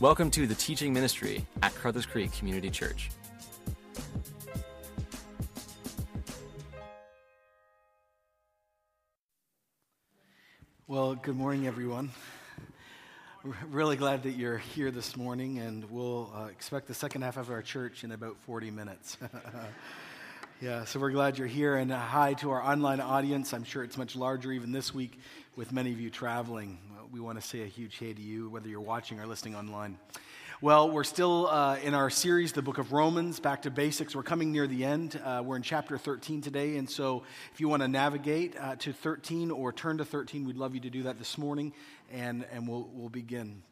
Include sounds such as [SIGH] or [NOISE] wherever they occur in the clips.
Welcome to the teaching ministry at Carthage Creek Community Church. Well, good morning, everyone. We're really glad that you're here this morning, and we'll uh, expect the second half of our church in about 40 minutes. [LAUGHS] yeah, so we're glad you're here, and hi to our online audience. I'm sure it's much larger even this week with many of you traveling we want to say a huge hey to you, whether you're watching or listening online. Well, we're still uh, in our series, the book of Romans, back to basics. We're coming near the end. Uh, we're in chapter 13 today, and so if you want to navigate uh, to 13 or turn to 13, we'd love you to do that this morning, and, and we'll, we'll begin.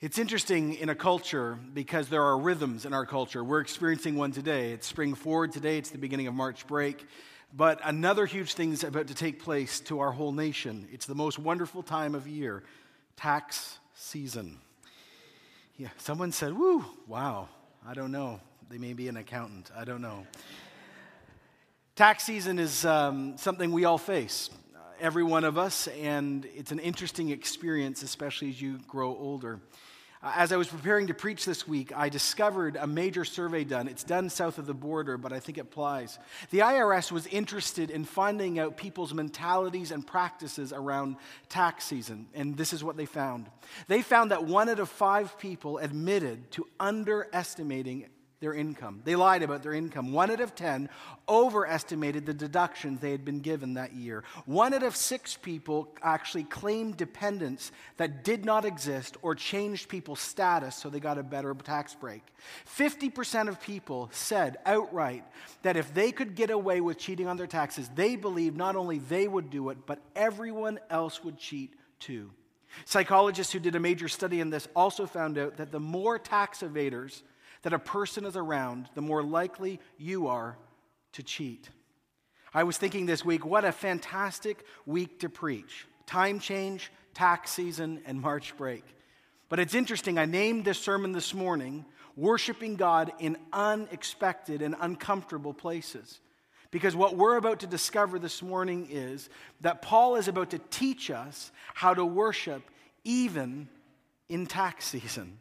It's interesting in a culture because there are rhythms in our culture. We're experiencing one today. It's spring forward today, it's the beginning of March break. But another huge thing is about to take place to our whole nation. It's the most wonderful time of year tax season. Yeah, someone said, Woo, wow, I don't know. They may be an accountant, I don't know. Tax season is um, something we all face, every one of us, and it's an interesting experience, especially as you grow older. Uh, as I was preparing to preach this week, I discovered a major survey done. It's done south of the border, but I think it applies. The IRS was interested in finding out people's mentalities and practices around tax season, and this is what they found. They found that one out of five people admitted to underestimating their income. They lied about their income. One out of 10 overestimated the deductions they had been given that year. One out of six people actually claimed dependents that did not exist or changed people's status so they got a better tax break. 50% of people said outright that if they could get away with cheating on their taxes, they believed not only they would do it, but everyone else would cheat too. Psychologists who did a major study in this also found out that the more tax evaders, that a person is around, the more likely you are to cheat. I was thinking this week, what a fantastic week to preach. Time change, tax season, and March break. But it's interesting, I named this sermon this morning, Worshiping God in Unexpected and Uncomfortable Places. Because what we're about to discover this morning is that Paul is about to teach us how to worship even in tax season.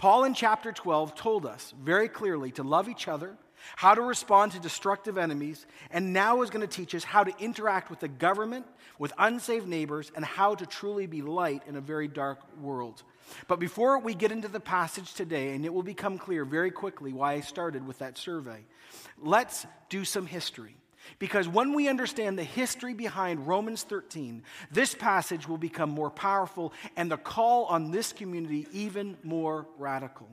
Paul in chapter 12 told us very clearly to love each other, how to respond to destructive enemies, and now is going to teach us how to interact with the government, with unsaved neighbors, and how to truly be light in a very dark world. But before we get into the passage today, and it will become clear very quickly why I started with that survey, let's do some history. Because when we understand the history behind Romans 13, this passage will become more powerful and the call on this community even more radical.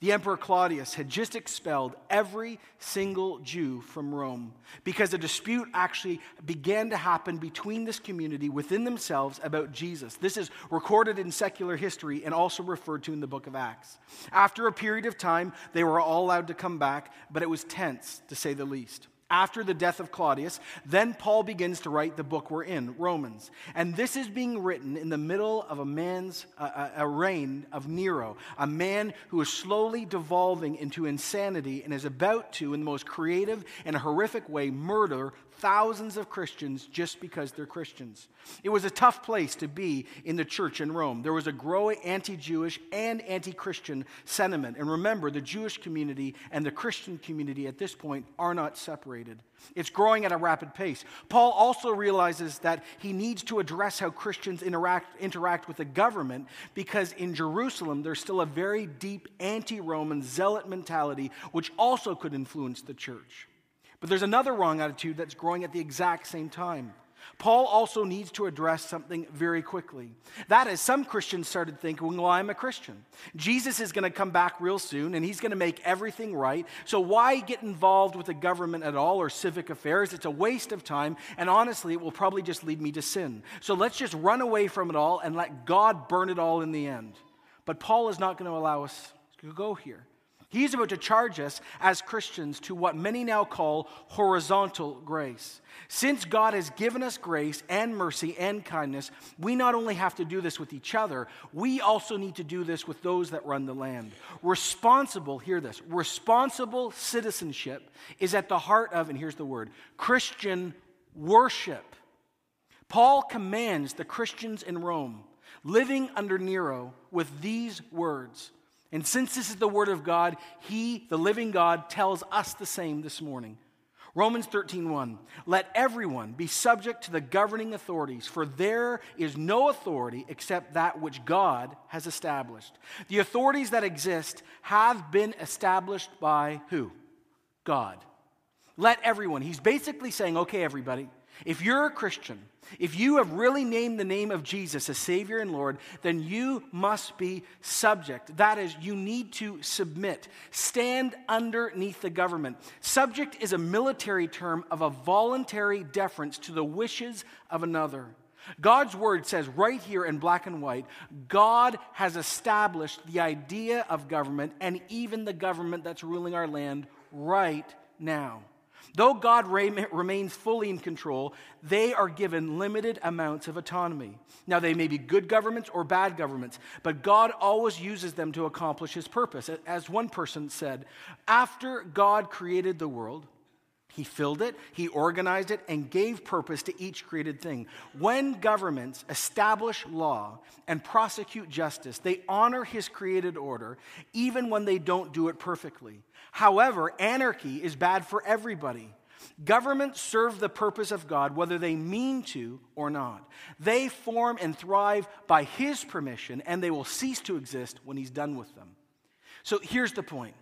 The Emperor Claudius had just expelled every single Jew from Rome because a dispute actually began to happen between this community within themselves about Jesus. This is recorded in secular history and also referred to in the book of Acts. After a period of time, they were all allowed to come back, but it was tense to say the least after the death of Claudius, then Paul begins to write the book we're in, Romans. And this is being written in the middle of a man's, uh, a reign of Nero, a man who is slowly devolving into insanity and is about to, in the most creative and horrific way, murder thousands of Christians just because they're Christians. It was a tough place to be in the church in Rome. There was a growing anti Jewish and anti Christian sentiment. And remember, the Jewish community and the Christian community at this point are not separated. It's growing at a rapid pace. Paul also realizes that he needs to address how Christians interact, interact with the government because in Jerusalem there's still a very deep anti Roman zealot mentality, which also could influence the church. But there's another wrong attitude that's growing at the exact same time. Paul also needs to address something very quickly. That is, some Christians started thinking, well, I'm a Christian. Jesus is going to come back real soon and he's going to make everything right. So why get involved with the government at all or civic affairs? It's a waste of time. And honestly, it will probably just lead me to sin. So let's just run away from it all and let God burn it all in the end. But Paul is not going to allow us to go here. He's about to charge us as Christians to what many now call horizontal grace. Since God has given us grace and mercy and kindness, we not only have to do this with each other, we also need to do this with those that run the land. Responsible, hear this, responsible citizenship is at the heart of, and here's the word, Christian worship. Paul commands the Christians in Rome living under Nero with these words. And since this is the word of God, he, the living God, tells us the same this morning. Romans 13:1 Let everyone be subject to the governing authorities for there is no authority except that which God has established. The authorities that exist have been established by who? God. Let everyone. He's basically saying, "Okay everybody, if you're a Christian, if you have really named the name of Jesus as Savior and Lord, then you must be subject. That is, you need to submit, stand underneath the government. Subject is a military term of a voluntary deference to the wishes of another. God's word says right here in black and white God has established the idea of government and even the government that's ruling our land right now. Though God remains fully in control, they are given limited amounts of autonomy. Now, they may be good governments or bad governments, but God always uses them to accomplish his purpose. As one person said, after God created the world, he filled it, he organized it, and gave purpose to each created thing. When governments establish law and prosecute justice, they honor his created order, even when they don't do it perfectly. However, anarchy is bad for everybody. Governments serve the purpose of God whether they mean to or not. They form and thrive by His permission, and they will cease to exist when He's done with them. So here's the point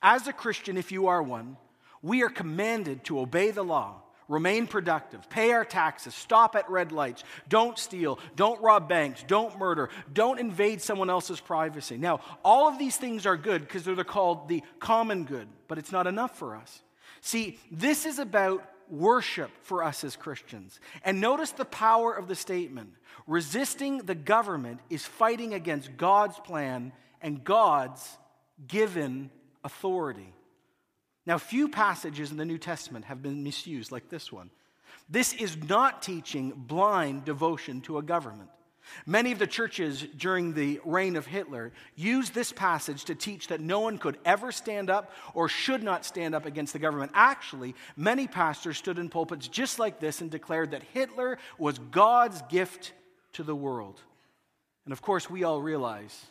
As a Christian, if you are one, we are commanded to obey the law, remain productive, pay our taxes, stop at red lights, don't steal, don't rob banks, don't murder, don't invade someone else's privacy. Now, all of these things are good because they're called the common good, but it's not enough for us. See, this is about worship for us as Christians. And notice the power of the statement resisting the government is fighting against God's plan and God's given authority. Now, few passages in the New Testament have been misused like this one. This is not teaching blind devotion to a government. Many of the churches during the reign of Hitler used this passage to teach that no one could ever stand up or should not stand up against the government. Actually, many pastors stood in pulpits just like this and declared that Hitler was God's gift to the world. And of course, we all realize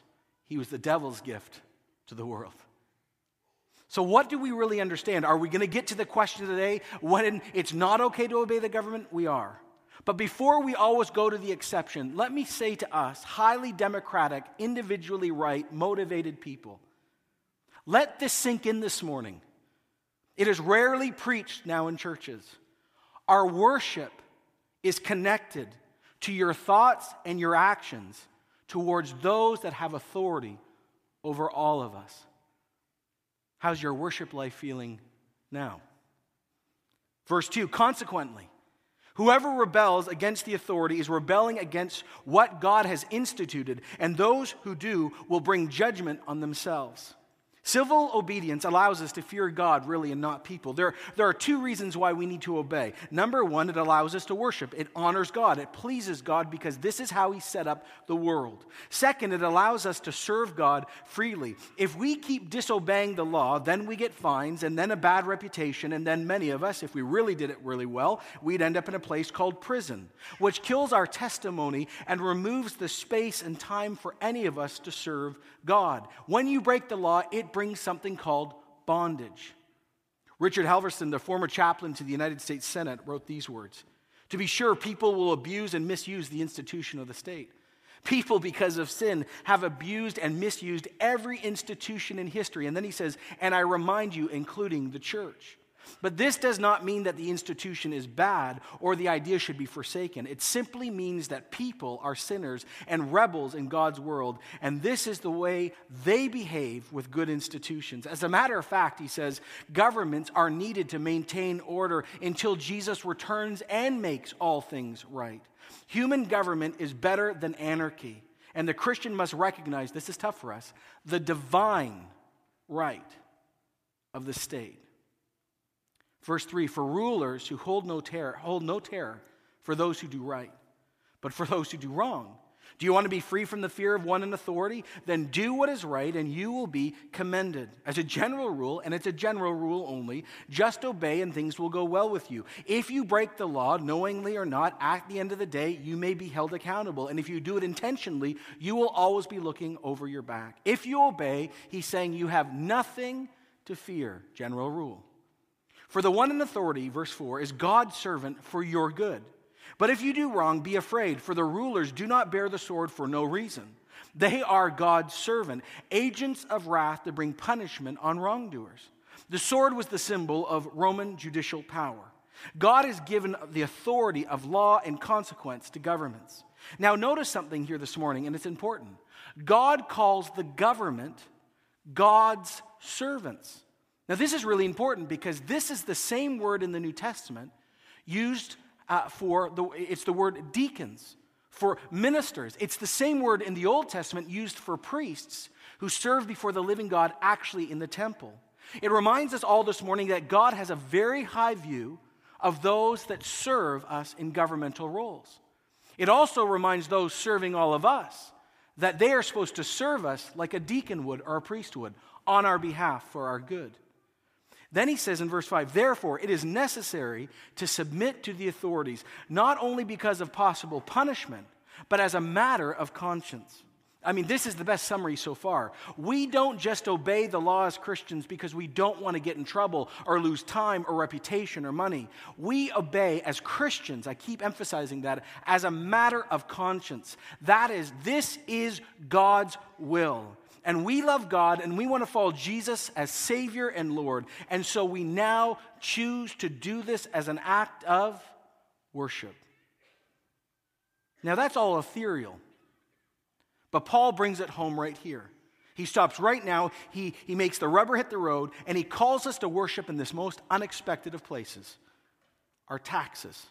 he was the devil's gift to the world. So, what do we really understand? Are we going to get to the question today when it's not okay to obey the government? We are. But before we always go to the exception, let me say to us, highly democratic, individually right, motivated people, let this sink in this morning. It is rarely preached now in churches. Our worship is connected to your thoughts and your actions towards those that have authority over all of us. How's your worship life feeling now? Verse 2 Consequently, whoever rebels against the authority is rebelling against what God has instituted, and those who do will bring judgment on themselves. Civil obedience allows us to fear God, really, and not people. There, there are two reasons why we need to obey. Number one, it allows us to worship. It honors God. It pleases God because this is how He set up the world. Second, it allows us to serve God freely. If we keep disobeying the law, then we get fines and then a bad reputation, and then many of us, if we really did it really well, we'd end up in a place called prison, which kills our testimony and removes the space and time for any of us to serve God. When you break the law, it brings something called bondage. Richard Halverson, the former chaplain to the United States Senate, wrote these words To be sure, people will abuse and misuse the institution of the state. People, because of sin, have abused and misused every institution in history. And then he says, and I remind you, including the church. But this does not mean that the institution is bad or the idea should be forsaken. It simply means that people are sinners and rebels in God's world, and this is the way they behave with good institutions. As a matter of fact, he says, governments are needed to maintain order until Jesus returns and makes all things right. Human government is better than anarchy, and the Christian must recognize this is tough for us the divine right of the state. Verse 3 For rulers who hold no terror, hold no terror for those who do right, but for those who do wrong. Do you want to be free from the fear of one in authority? Then do what is right and you will be commended. As a general rule, and it's a general rule only, just obey and things will go well with you. If you break the law, knowingly or not, at the end of the day, you may be held accountable. And if you do it intentionally, you will always be looking over your back. If you obey, he's saying you have nothing to fear. General rule. For the one in authority, verse 4, is God's servant for your good. But if you do wrong, be afraid, for the rulers do not bear the sword for no reason. They are God's servant, agents of wrath to bring punishment on wrongdoers. The sword was the symbol of Roman judicial power. God has given the authority of law and consequence to governments. Now, notice something here this morning, and it's important. God calls the government God's servants. Now, this is really important because this is the same word in the New Testament used uh, for the, it's the word deacons, for ministers. It's the same word in the Old Testament used for priests who serve before the living God actually in the temple. It reminds us all this morning that God has a very high view of those that serve us in governmental roles. It also reminds those serving all of us that they are supposed to serve us like a deacon would or a priest would on our behalf for our good. Then he says in verse 5 Therefore, it is necessary to submit to the authorities, not only because of possible punishment, but as a matter of conscience. I mean, this is the best summary so far. We don't just obey the law as Christians because we don't want to get in trouble or lose time or reputation or money. We obey as Christians, I keep emphasizing that, as a matter of conscience. That is, this is God's will and we love God and we want to follow Jesus as Savior and Lord. And so we now choose to do this as an act of worship. Now that's all ethereal. But Paul brings it home right here. He stops right now, he, he makes the rubber hit the road, and he calls us to worship in this most unexpected of places our taxes.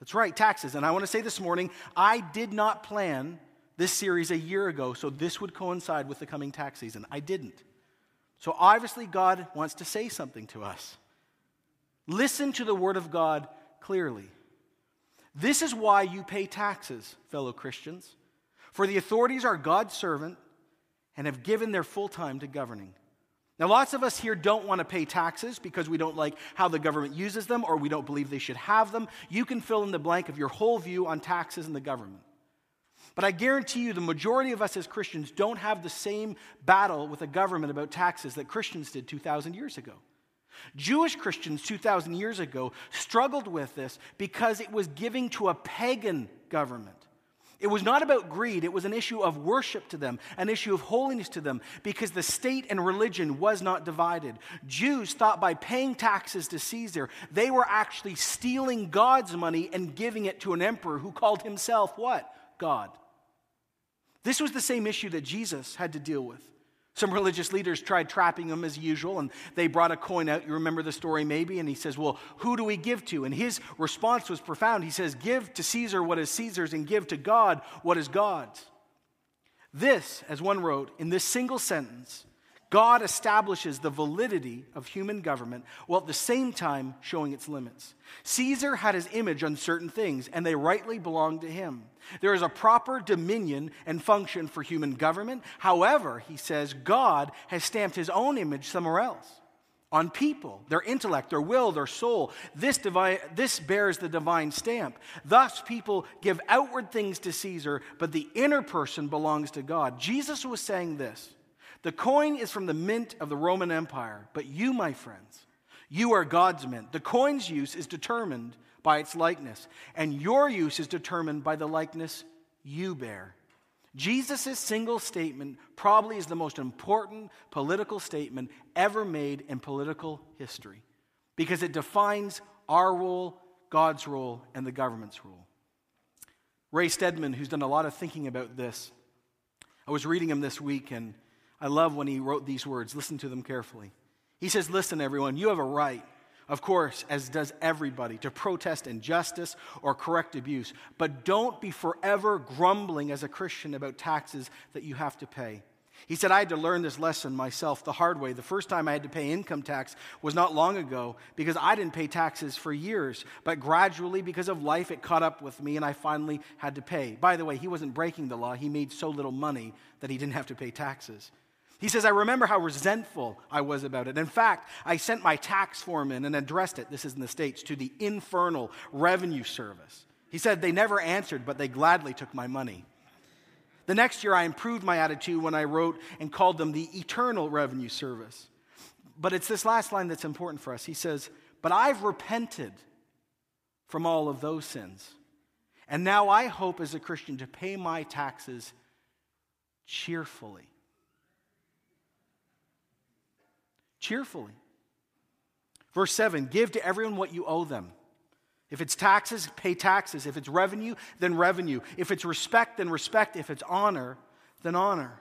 That's right, taxes. And I want to say this morning, I did not plan this series a year ago so this would coincide with the coming tax season. I didn't. So obviously, God wants to say something to us. Listen to the Word of God clearly. This is why you pay taxes, fellow Christians. For the authorities are God's servant and have given their full time to governing. Now, lots of us here don't want to pay taxes because we don't like how the government uses them or we don't believe they should have them. You can fill in the blank of your whole view on taxes and the government. But I guarantee you, the majority of us as Christians don't have the same battle with the government about taxes that Christians did 2,000 years ago. Jewish Christians 2,000 years ago struggled with this because it was giving to a pagan government. It was not about greed, it was an issue of worship to them, an issue of holiness to them, because the state and religion was not divided. Jews thought by paying taxes to Caesar, they were actually stealing God's money and giving it to an emperor who called himself what? God. This was the same issue that Jesus had to deal with. Some religious leaders tried trapping him as usual, and they brought a coin out. You remember the story maybe? And he says, Well, who do we give to? And his response was profound. He says, Give to Caesar what is Caesar's, and give to God what is God's. This, as one wrote, in this single sentence, God establishes the validity of human government while at the same time showing its limits. Caesar had his image on certain things, and they rightly belonged to him. There is a proper dominion and function for human government. However, he says, God has stamped his own image somewhere else on people, their intellect, their will, their soul. This, this bears the divine stamp. Thus, people give outward things to Caesar, but the inner person belongs to God. Jesus was saying this the coin is from the mint of the Roman Empire, but you, my friends, you are God's mint. The coin's use is determined by its likeness, and your use is determined by the likeness you bear. Jesus' single statement probably is the most important political statement ever made in political history because it defines our role, God's role, and the government's role. Ray Stedman, who's done a lot of thinking about this, I was reading him this week and I love when he wrote these words. Listen to them carefully. He says, Listen, everyone, you have a right, of course, as does everybody, to protest injustice or correct abuse. But don't be forever grumbling as a Christian about taxes that you have to pay. He said, I had to learn this lesson myself the hard way. The first time I had to pay income tax was not long ago because I didn't pay taxes for years. But gradually, because of life, it caught up with me and I finally had to pay. By the way, he wasn't breaking the law. He made so little money that he didn't have to pay taxes. He says, I remember how resentful I was about it. In fact, I sent my tax form in and addressed it, this is in the States, to the infernal revenue service. He said, they never answered, but they gladly took my money. The next year, I improved my attitude when I wrote and called them the Eternal Revenue Service. But it's this last line that's important for us. He says, But I've repented from all of those sins. And now I hope as a Christian to pay my taxes cheerfully. Cheerfully. Verse 7 Give to everyone what you owe them. If it's taxes, pay taxes. If it's revenue, then revenue. If it's respect, then respect. If it's honor, then honor.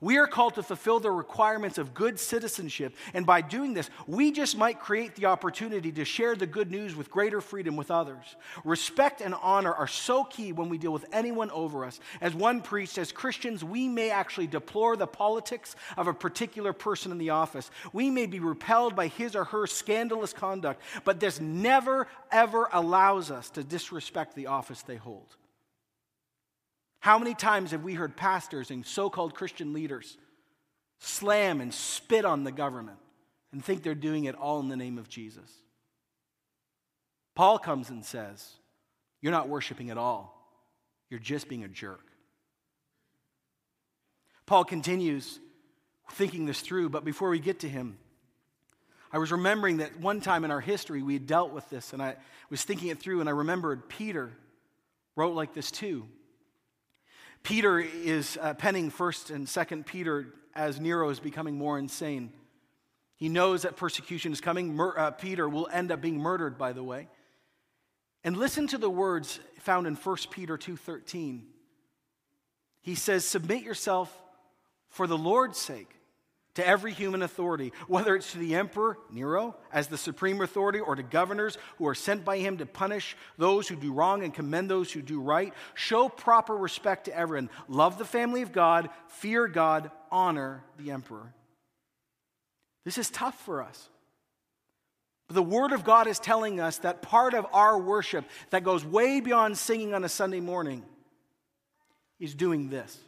We are called to fulfill the requirements of good citizenship, and by doing this, we just might create the opportunity to share the good news with greater freedom with others. Respect and honor are so key when we deal with anyone over us. As one preached, as Christians, we may actually deplore the politics of a particular person in the office. We may be repelled by his or her scandalous conduct, but this never, ever allows us to disrespect the office they hold. How many times have we heard pastors and so called Christian leaders slam and spit on the government and think they're doing it all in the name of Jesus? Paul comes and says, You're not worshiping at all, you're just being a jerk. Paul continues thinking this through, but before we get to him, I was remembering that one time in our history we had dealt with this, and I was thinking it through, and I remembered Peter wrote like this too. Peter is uh, penning 1st and 2nd Peter as Nero is becoming more insane. He knows that persecution is coming. Mur- uh, Peter will end up being murdered, by the way. And listen to the words found in 1 Peter 2:13. He says, "Submit yourself for the Lord's sake to every human authority, whether it's to the emperor, Nero, as the supreme authority, or to governors who are sent by him to punish those who do wrong and commend those who do right. Show proper respect to everyone. Love the family of God, fear God, honor the emperor. This is tough for us. But the Word of God is telling us that part of our worship that goes way beyond singing on a Sunday morning is doing this.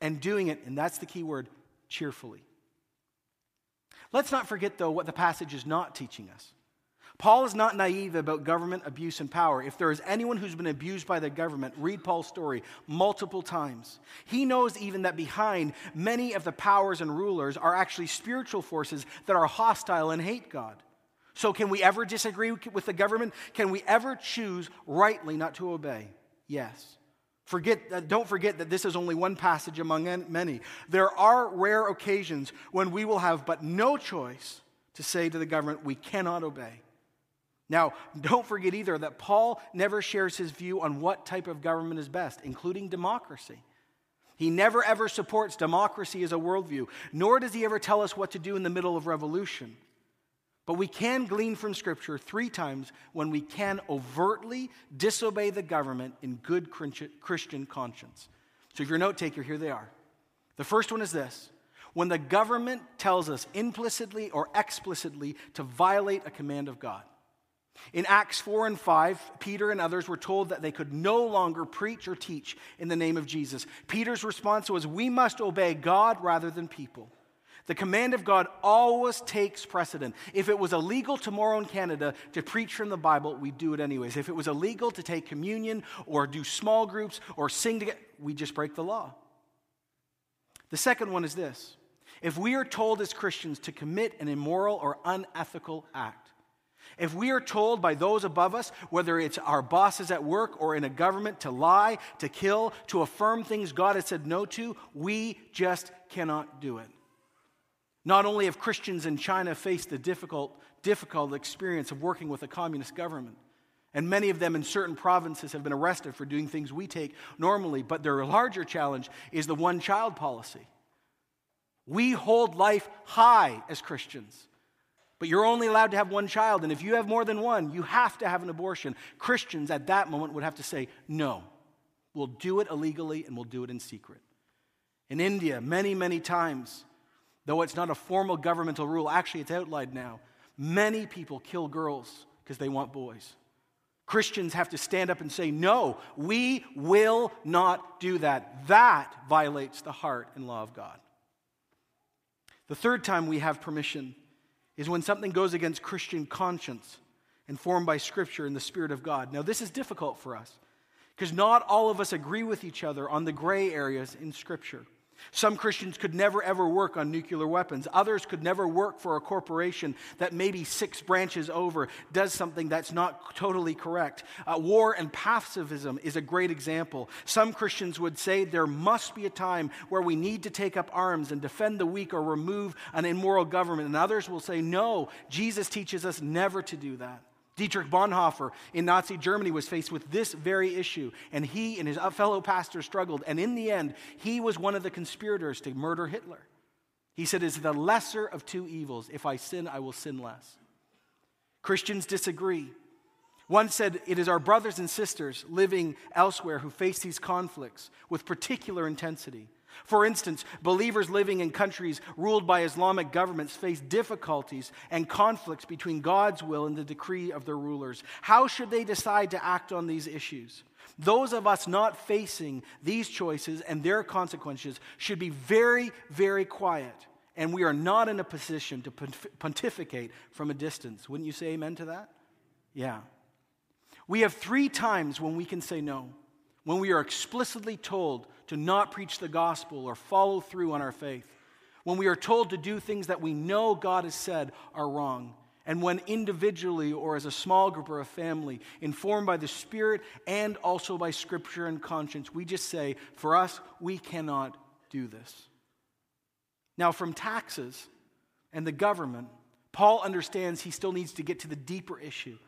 And doing it, and that's the key word, cheerfully. Let's not forget, though, what the passage is not teaching us. Paul is not naive about government abuse and power. If there is anyone who's been abused by the government, read Paul's story multiple times. He knows even that behind many of the powers and rulers are actually spiritual forces that are hostile and hate God. So, can we ever disagree with the government? Can we ever choose rightly not to obey? Yes. Forget, uh, don't forget that this is only one passage among many. There are rare occasions when we will have but no choice to say to the government, we cannot obey. Now, don't forget either that Paul never shares his view on what type of government is best, including democracy. He never ever supports democracy as a worldview, nor does he ever tell us what to do in the middle of revolution. But we can glean from Scripture three times when we can overtly disobey the government in good Christian conscience. So if you're a note taker, here they are. The first one is this when the government tells us implicitly or explicitly to violate a command of God. In Acts 4 and 5, Peter and others were told that they could no longer preach or teach in the name of Jesus. Peter's response was, We must obey God rather than people. The command of God always takes precedent. If it was illegal tomorrow in Canada to preach from the Bible, we do it anyways. If it was illegal to take communion or do small groups or sing together, we just break the law. The second one is this if we are told as Christians to commit an immoral or unethical act, if we are told by those above us, whether it's our bosses at work or in a government, to lie, to kill, to affirm things God has said no to, we just cannot do it. Not only have Christians in China faced the difficult, difficult experience of working with a communist government, and many of them in certain provinces have been arrested for doing things we take normally, but their larger challenge is the one child policy. We hold life high as Christians. But you're only allowed to have one child, and if you have more than one, you have to have an abortion. Christians at that moment would have to say, no, we'll do it illegally and we'll do it in secret. In India, many, many times, though it's not a formal governmental rule, actually it's outlined now, many people kill girls because they want boys. Christians have to stand up and say, No, we will not do that. That violates the heart and law of God. The third time we have permission is when something goes against Christian conscience informed by Scripture and the Spirit of God. Now, this is difficult for us because not all of us agree with each other on the gray areas in Scripture. Some Christians could never ever work on nuclear weapons. Others could never work for a corporation that maybe six branches over does something that's not totally correct. Uh, war and pacifism is a great example. Some Christians would say there must be a time where we need to take up arms and defend the weak or remove an immoral government. And others will say, no, Jesus teaches us never to do that. Dietrich Bonhoeffer in Nazi Germany was faced with this very issue, and he and his uh, fellow pastors struggled. And in the end, he was one of the conspirators to murder Hitler. He said, It's the lesser of two evils. If I sin, I will sin less. Christians disagree. One said, It is our brothers and sisters living elsewhere who face these conflicts with particular intensity. For instance, believers living in countries ruled by Islamic governments face difficulties and conflicts between God's will and the decree of their rulers. How should they decide to act on these issues? Those of us not facing these choices and their consequences should be very, very quiet, and we are not in a position to pontificate from a distance. Wouldn't you say amen to that? Yeah. We have three times when we can say no when we are explicitly told to not preach the gospel or follow through on our faith, when we are told to do things that we know God has said are wrong, and when individually or as a small group or a family, informed by the Spirit and also by Scripture and conscience, we just say, for us, we cannot do this. Now, from taxes and the government, Paul understands he still needs to get to the deeper issue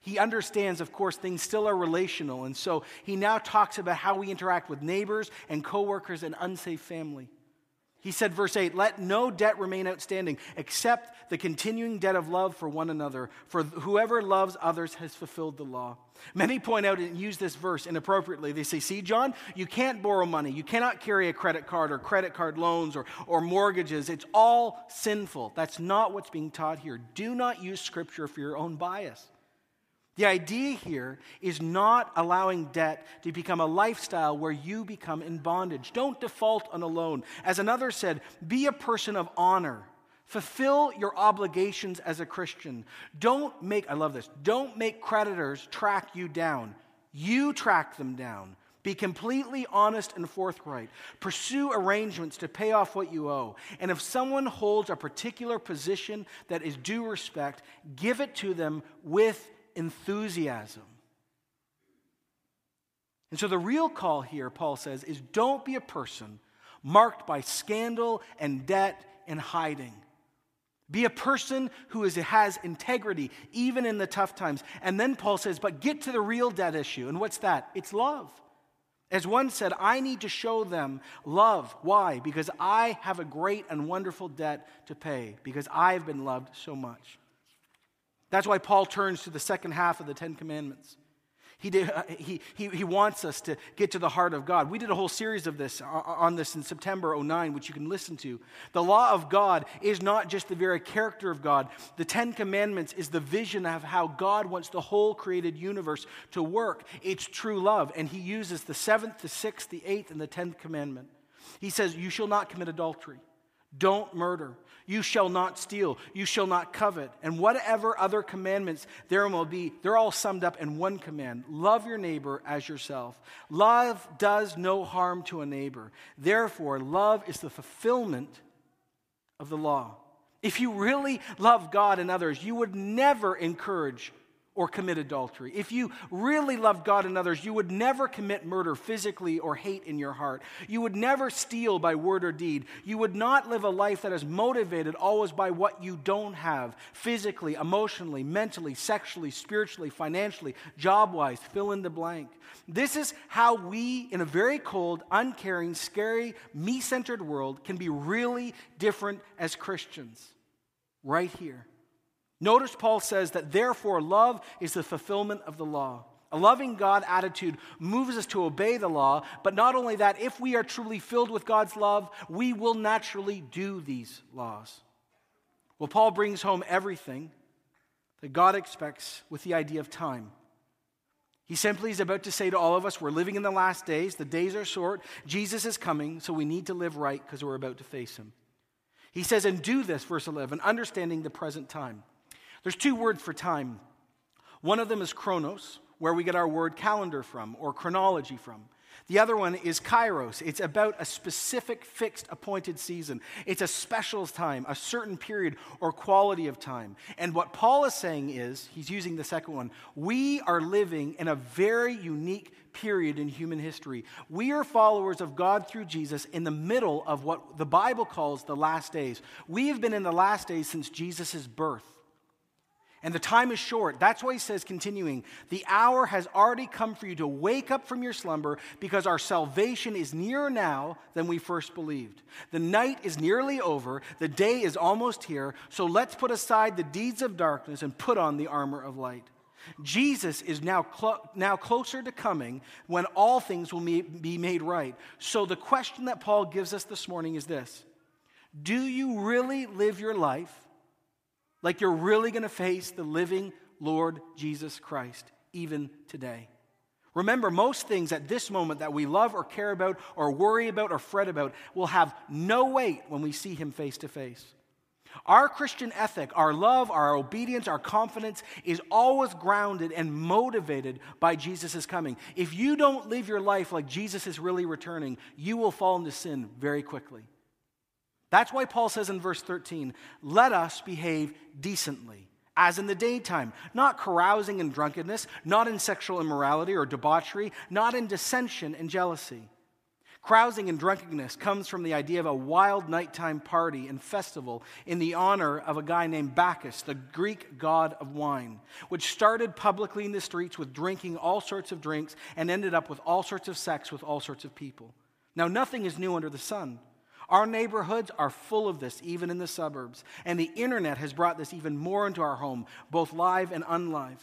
he understands, of course, things still are relational. And so he now talks about how we interact with neighbors and coworkers and unsafe family. He said, verse 8, let no debt remain outstanding except the continuing debt of love for one another. For whoever loves others has fulfilled the law. Many point out and use this verse inappropriately. They say, See, John, you can't borrow money. You cannot carry a credit card or credit card loans or, or mortgages. It's all sinful. That's not what's being taught here. Do not use scripture for your own bias. The idea here is not allowing debt to become a lifestyle where you become in bondage. Don't default on a loan. As another said, be a person of honor. Fulfill your obligations as a Christian. Don't make, I love this, don't make creditors track you down. You track them down. Be completely honest and forthright. Pursue arrangements to pay off what you owe. And if someone holds a particular position that is due respect, give it to them with enthusiasm. And so the real call here, Paul says, is don't be a person marked by scandal and debt and hiding. Be a person who is, has integrity, even in the tough times. And then Paul says, but get to the real debt issue. And what's that? It's love. As one said, I need to show them love. Why? Because I have a great and wonderful debt to pay, because I've been loved so much. That's why Paul turns to the second half of the Ten Commandments. He, did, uh, he, he, he wants us to get to the heart of God. We did a whole series of this uh, on this in September 09, which you can listen to. The law of God is not just the very character of God. The Ten Commandments is the vision of how God wants the whole created universe to work. It's true love. And he uses the seventh, the sixth, the eighth, and the tenth commandment. He says, You shall not commit adultery. Don't murder. You shall not steal. You shall not covet. And whatever other commandments there will be, they're all summed up in one command love your neighbor as yourself. Love does no harm to a neighbor. Therefore, love is the fulfillment of the law. If you really love God and others, you would never encourage or commit adultery. If you really loved God and others, you would never commit murder physically or hate in your heart. You would never steal by word or deed. You would not live a life that is motivated always by what you don't have physically, emotionally, mentally, sexually, spiritually, financially, job wise, fill in the blank. This is how we, in a very cold, uncaring, scary, me centered world, can be really different as Christians. Right here. Notice Paul says that therefore love is the fulfillment of the law. A loving God attitude moves us to obey the law, but not only that, if we are truly filled with God's love, we will naturally do these laws. Well, Paul brings home everything that God expects with the idea of time. He simply is about to say to all of us, we're living in the last days, the days are short, Jesus is coming, so we need to live right because we're about to face him. He says, and do this, verse 11, understanding the present time. There's two words for time. One of them is chronos, where we get our word calendar from or chronology from. The other one is kairos. It's about a specific, fixed, appointed season. It's a special time, a certain period or quality of time. And what Paul is saying is, he's using the second one, we are living in a very unique period in human history. We are followers of God through Jesus in the middle of what the Bible calls the last days. We have been in the last days since Jesus' birth. And the time is short. That's why he says, continuing, the hour has already come for you to wake up from your slumber because our salvation is nearer now than we first believed. The night is nearly over, the day is almost here, so let's put aside the deeds of darkness and put on the armor of light. Jesus is now, now closer to coming when all things will be made right. So the question that Paul gives us this morning is this Do you really live your life? Like you're really going to face the living Lord Jesus Christ even today. Remember, most things at this moment that we love or care about or worry about or fret about will have no weight when we see Him face to face. Our Christian ethic, our love, our obedience, our confidence is always grounded and motivated by Jesus' coming. If you don't live your life like Jesus is really returning, you will fall into sin very quickly. That's why Paul says in verse 13, let us behave decently, as in the daytime, not carousing and drunkenness, not in sexual immorality or debauchery, not in dissension and jealousy. Carousing and drunkenness comes from the idea of a wild nighttime party and festival in the honor of a guy named Bacchus, the Greek god of wine, which started publicly in the streets with drinking all sorts of drinks and ended up with all sorts of sex with all sorts of people. Now, nothing is new under the sun. Our neighborhoods are full of this, even in the suburbs. And the internet has brought this even more into our home, both live and unlive.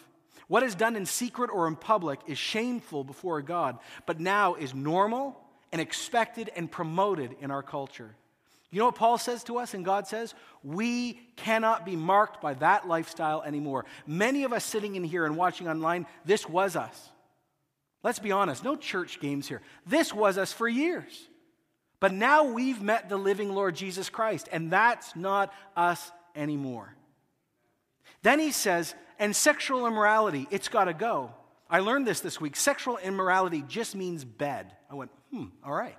What is done in secret or in public is shameful before God, but now is normal and expected and promoted in our culture. You know what Paul says to us and God says? We cannot be marked by that lifestyle anymore. Many of us sitting in here and watching online, this was us. Let's be honest, no church games here. This was us for years. But now we've met the living Lord Jesus Christ, and that's not us anymore. Then he says, and sexual immorality, it's got to go. I learned this this week. Sexual immorality just means bed. I went, hmm, all right.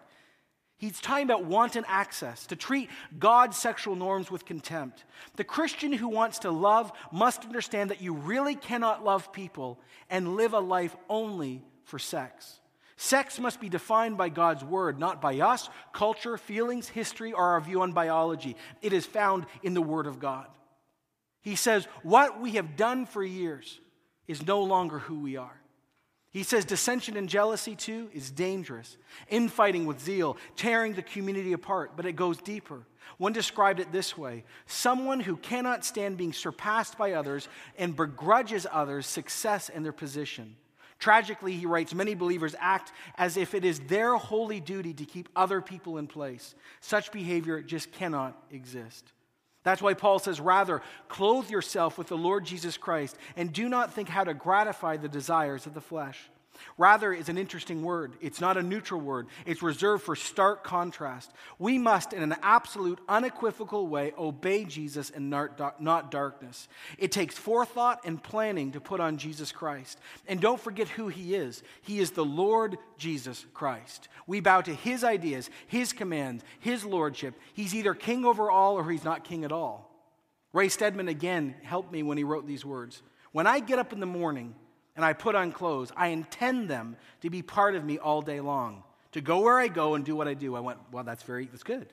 He's talking about wanton access, to treat God's sexual norms with contempt. The Christian who wants to love must understand that you really cannot love people and live a life only for sex. Sex must be defined by God's word, not by us, culture, feelings, history, or our view on biology. It is found in the word of God. He says, What we have done for years is no longer who we are. He says dissension and jealousy, too, is dangerous. Infighting with zeal, tearing the community apart, but it goes deeper. One described it this way someone who cannot stand being surpassed by others and begrudges others success in their position. Tragically, he writes, many believers act as if it is their holy duty to keep other people in place. Such behavior just cannot exist. That's why Paul says, rather, clothe yourself with the Lord Jesus Christ and do not think how to gratify the desires of the flesh. Rather, is an interesting word. It's not a neutral word, it's reserved for stark contrast. We must, in an absolute, unequivocal way, obey Jesus and not darkness. It takes forethought and planning to put on Jesus Christ. And don't forget who he is He is the Lord Jesus Christ. We bow to his ideas, his commands, his lordship. He's either king over all or he's not king at all. Ray Stedman again helped me when he wrote these words. When I get up in the morning, and I put on clothes, I intend them to be part of me all day long, to go where I go and do what I do. I went, well, that's very, that's good.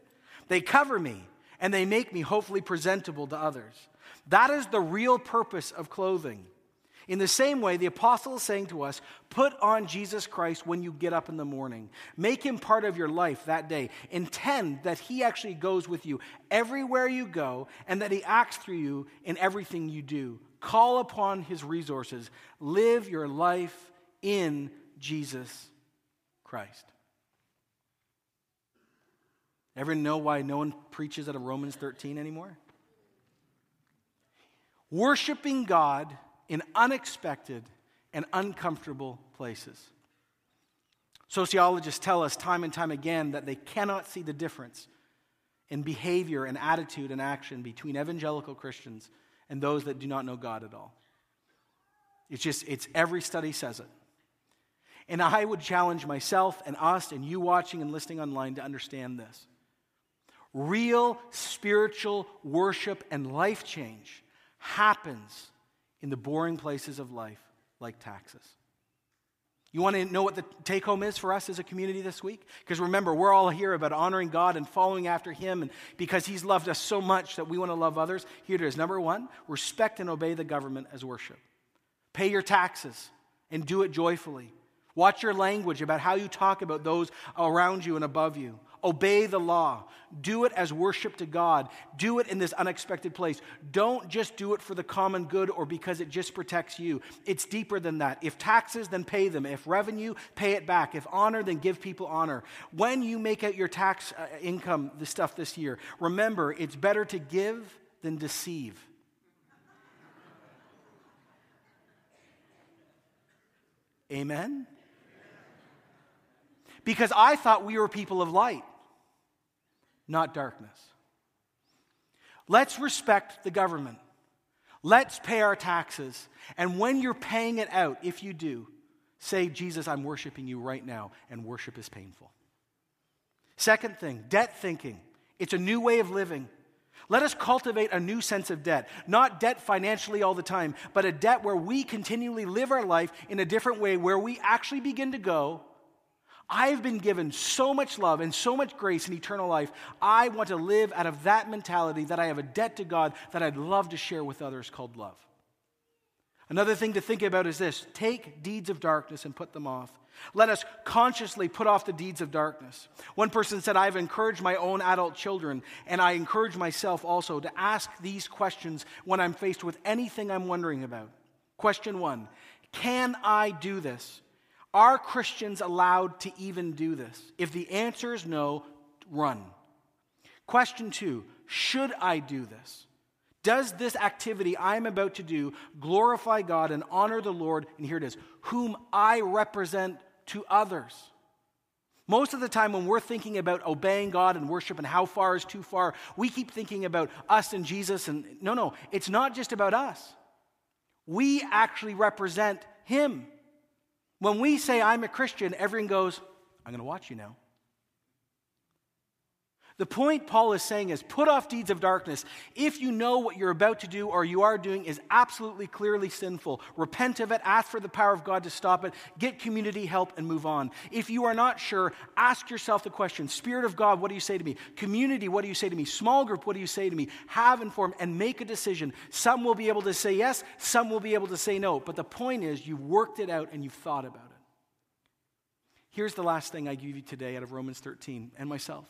They cover me and they make me hopefully presentable to others. That is the real purpose of clothing. In the same way, the apostle is saying to us, put on Jesus Christ when you get up in the morning. Make him part of your life that day. Intend that he actually goes with you everywhere you go and that he acts through you in everything you do. Call upon his resources. Live your life in Jesus Christ. Ever know why no one preaches out of Romans 13 anymore? Worshiping God in unexpected and uncomfortable places. Sociologists tell us time and time again that they cannot see the difference in behavior and attitude and action between evangelical Christians and those that do not know God at all. It's just, it's every study says it. And I would challenge myself and us and you watching and listening online to understand this. Real spiritual worship and life change happens in the boring places of life, like taxes. You want to know what the take home is for us as a community this week? Because remember, we're all here about honoring God and following after Him, and because He's loved us so much that we want to love others. Here it is. Number one, respect and obey the government as worship. Pay your taxes and do it joyfully. Watch your language about how you talk about those around you and above you. Obey the law. Do it as worship to God. Do it in this unexpected place. Don't just do it for the common good or because it just protects you. It's deeper than that. If taxes, then pay them. If revenue, pay it back. If honor, then give people honor. When you make out your tax uh, income, the stuff this year, remember it's better to give than deceive. Amen? Because I thought we were people of light not darkness. Let's respect the government. Let's pay our taxes. And when you're paying it out, if you do, say, Jesus, I'm worshiping you right now, and worship is painful. Second thing, debt thinking. It's a new way of living. Let us cultivate a new sense of debt. Not debt financially all the time, but a debt where we continually live our life in a different way, where we actually begin to go, I've been given so much love and so much grace and eternal life. I want to live out of that mentality that I have a debt to God that I'd love to share with others called love. Another thing to think about is this take deeds of darkness and put them off. Let us consciously put off the deeds of darkness. One person said, I've encouraged my own adult children, and I encourage myself also to ask these questions when I'm faced with anything I'm wondering about. Question one Can I do this? Are Christians allowed to even do this? If the answer is no, run. Question two Should I do this? Does this activity I'm about to do glorify God and honor the Lord? And here it is whom I represent to others. Most of the time, when we're thinking about obeying God and worship and how far is too far, we keep thinking about us and Jesus. And no, no, it's not just about us. We actually represent Him. When we say, I'm a Christian, everyone goes, I'm going to watch you now. The point Paul is saying is put off deeds of darkness. If you know what you're about to do or you are doing is absolutely clearly sinful, repent of it, ask for the power of God to stop it, get community help, and move on. If you are not sure, ask yourself the question Spirit of God, what do you say to me? Community, what do you say to me? Small group, what do you say to me? Have informed and make a decision. Some will be able to say yes, some will be able to say no. But the point is, you've worked it out and you've thought about it. Here's the last thing I give you today out of Romans 13 and myself.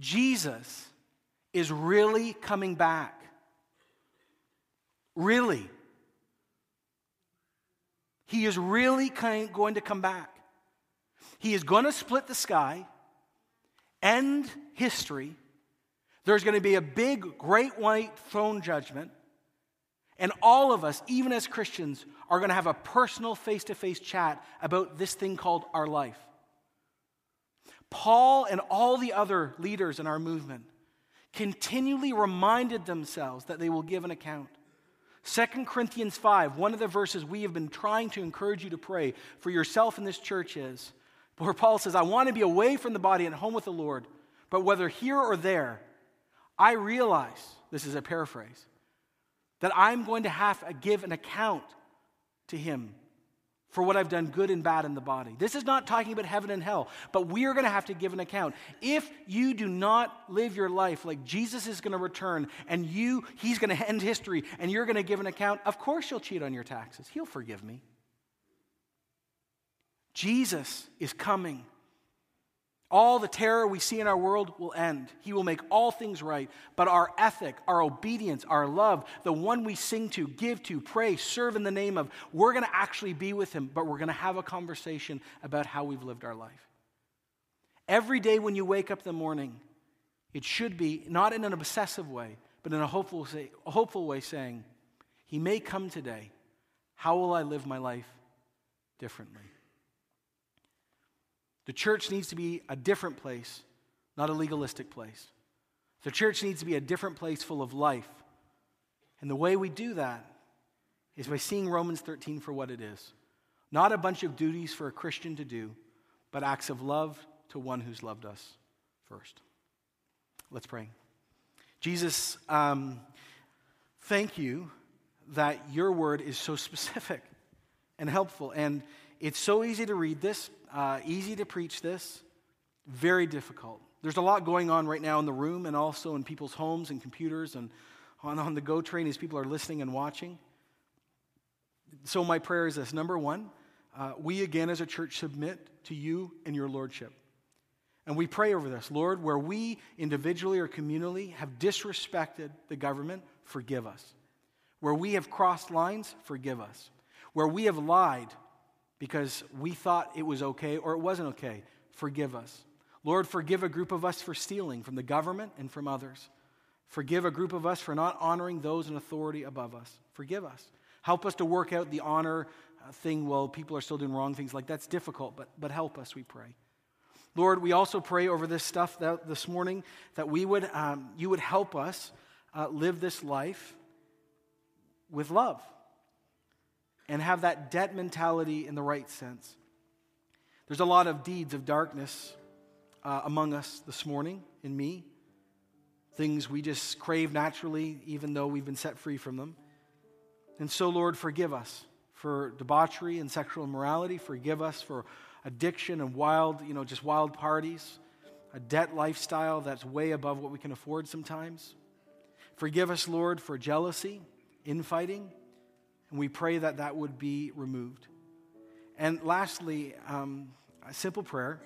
Jesus is really coming back. Really. He is really going to come back. He is going to split the sky, end history. There's going to be a big, great white throne judgment. And all of us, even as Christians, are going to have a personal face to face chat about this thing called our life. Paul and all the other leaders in our movement continually reminded themselves that they will give an account. 2 Corinthians 5, one of the verses we have been trying to encourage you to pray for yourself in this church is where Paul says, I want to be away from the body and home with the Lord, but whether here or there, I realize, this is a paraphrase, that I'm going to have to give an account to him for what I've done good and bad in the body. This is not talking about heaven and hell, but we are going to have to give an account. If you do not live your life like Jesus is going to return and you he's going to end history and you're going to give an account, of course you'll cheat on your taxes. He'll forgive me. Jesus is coming. All the terror we see in our world will end. He will make all things right. But our ethic, our obedience, our love, the one we sing to, give to, pray, serve in the name of, we're going to actually be with Him, but we're going to have a conversation about how we've lived our life. Every day when you wake up in the morning, it should be not in an obsessive way, but in a hopeful, say, a hopeful way saying, He may come today. How will I live my life differently? The church needs to be a different place, not a legalistic place. The church needs to be a different place full of life. And the way we do that is by seeing Romans 13 for what it is not a bunch of duties for a Christian to do, but acts of love to one who's loved us first. Let's pray. Jesus, um, thank you that your word is so [LAUGHS] specific and helpful. And it's so easy to read this, uh, easy to preach this, very difficult. There's a lot going on right now in the room and also in people's homes and computers and on, on the go train as people are listening and watching. So, my prayer is this number one, uh, we again as a church submit to you and your lordship. And we pray over this. Lord, where we individually or communally have disrespected the government, forgive us. Where we have crossed lines, forgive us. Where we have lied, because we thought it was okay or it wasn't okay. Forgive us. Lord, forgive a group of us for stealing from the government and from others. Forgive a group of us for not honoring those in authority above us. Forgive us. Help us to work out the honor uh, thing while people are still doing wrong things. Like that's difficult, but, but help us, we pray. Lord, we also pray over this stuff that, this morning that we would, um, you would help us uh, live this life with love and have that debt mentality in the right sense. There's a lot of deeds of darkness uh, among us this morning, in me. Things we just crave naturally, even though we've been set free from them. And so, Lord, forgive us for debauchery and sexual immorality. Forgive us for addiction and wild, you know, just wild parties, a debt lifestyle that's way above what we can afford sometimes. Forgive us, Lord, for jealousy, infighting, and we pray that that would be removed. And lastly, um, a simple prayer.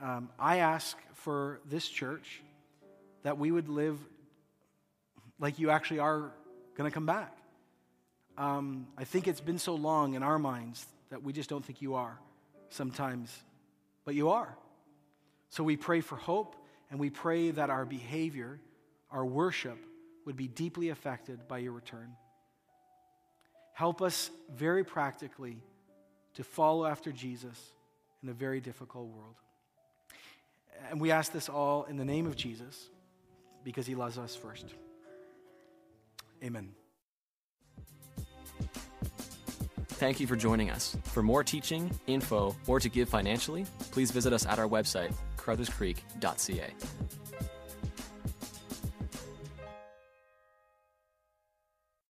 Um, I ask for this church that we would live like you actually are going to come back. Um, I think it's been so long in our minds that we just don't think you are sometimes, but you are. So we pray for hope and we pray that our behavior, our worship, would be deeply affected by your return. Help us very practically to follow after Jesus in a very difficult world. And we ask this all in the name of Jesus because he loves us first. Amen. Thank you for joining us. For more teaching, info, or to give financially, please visit us at our website, carrutherscreek.ca.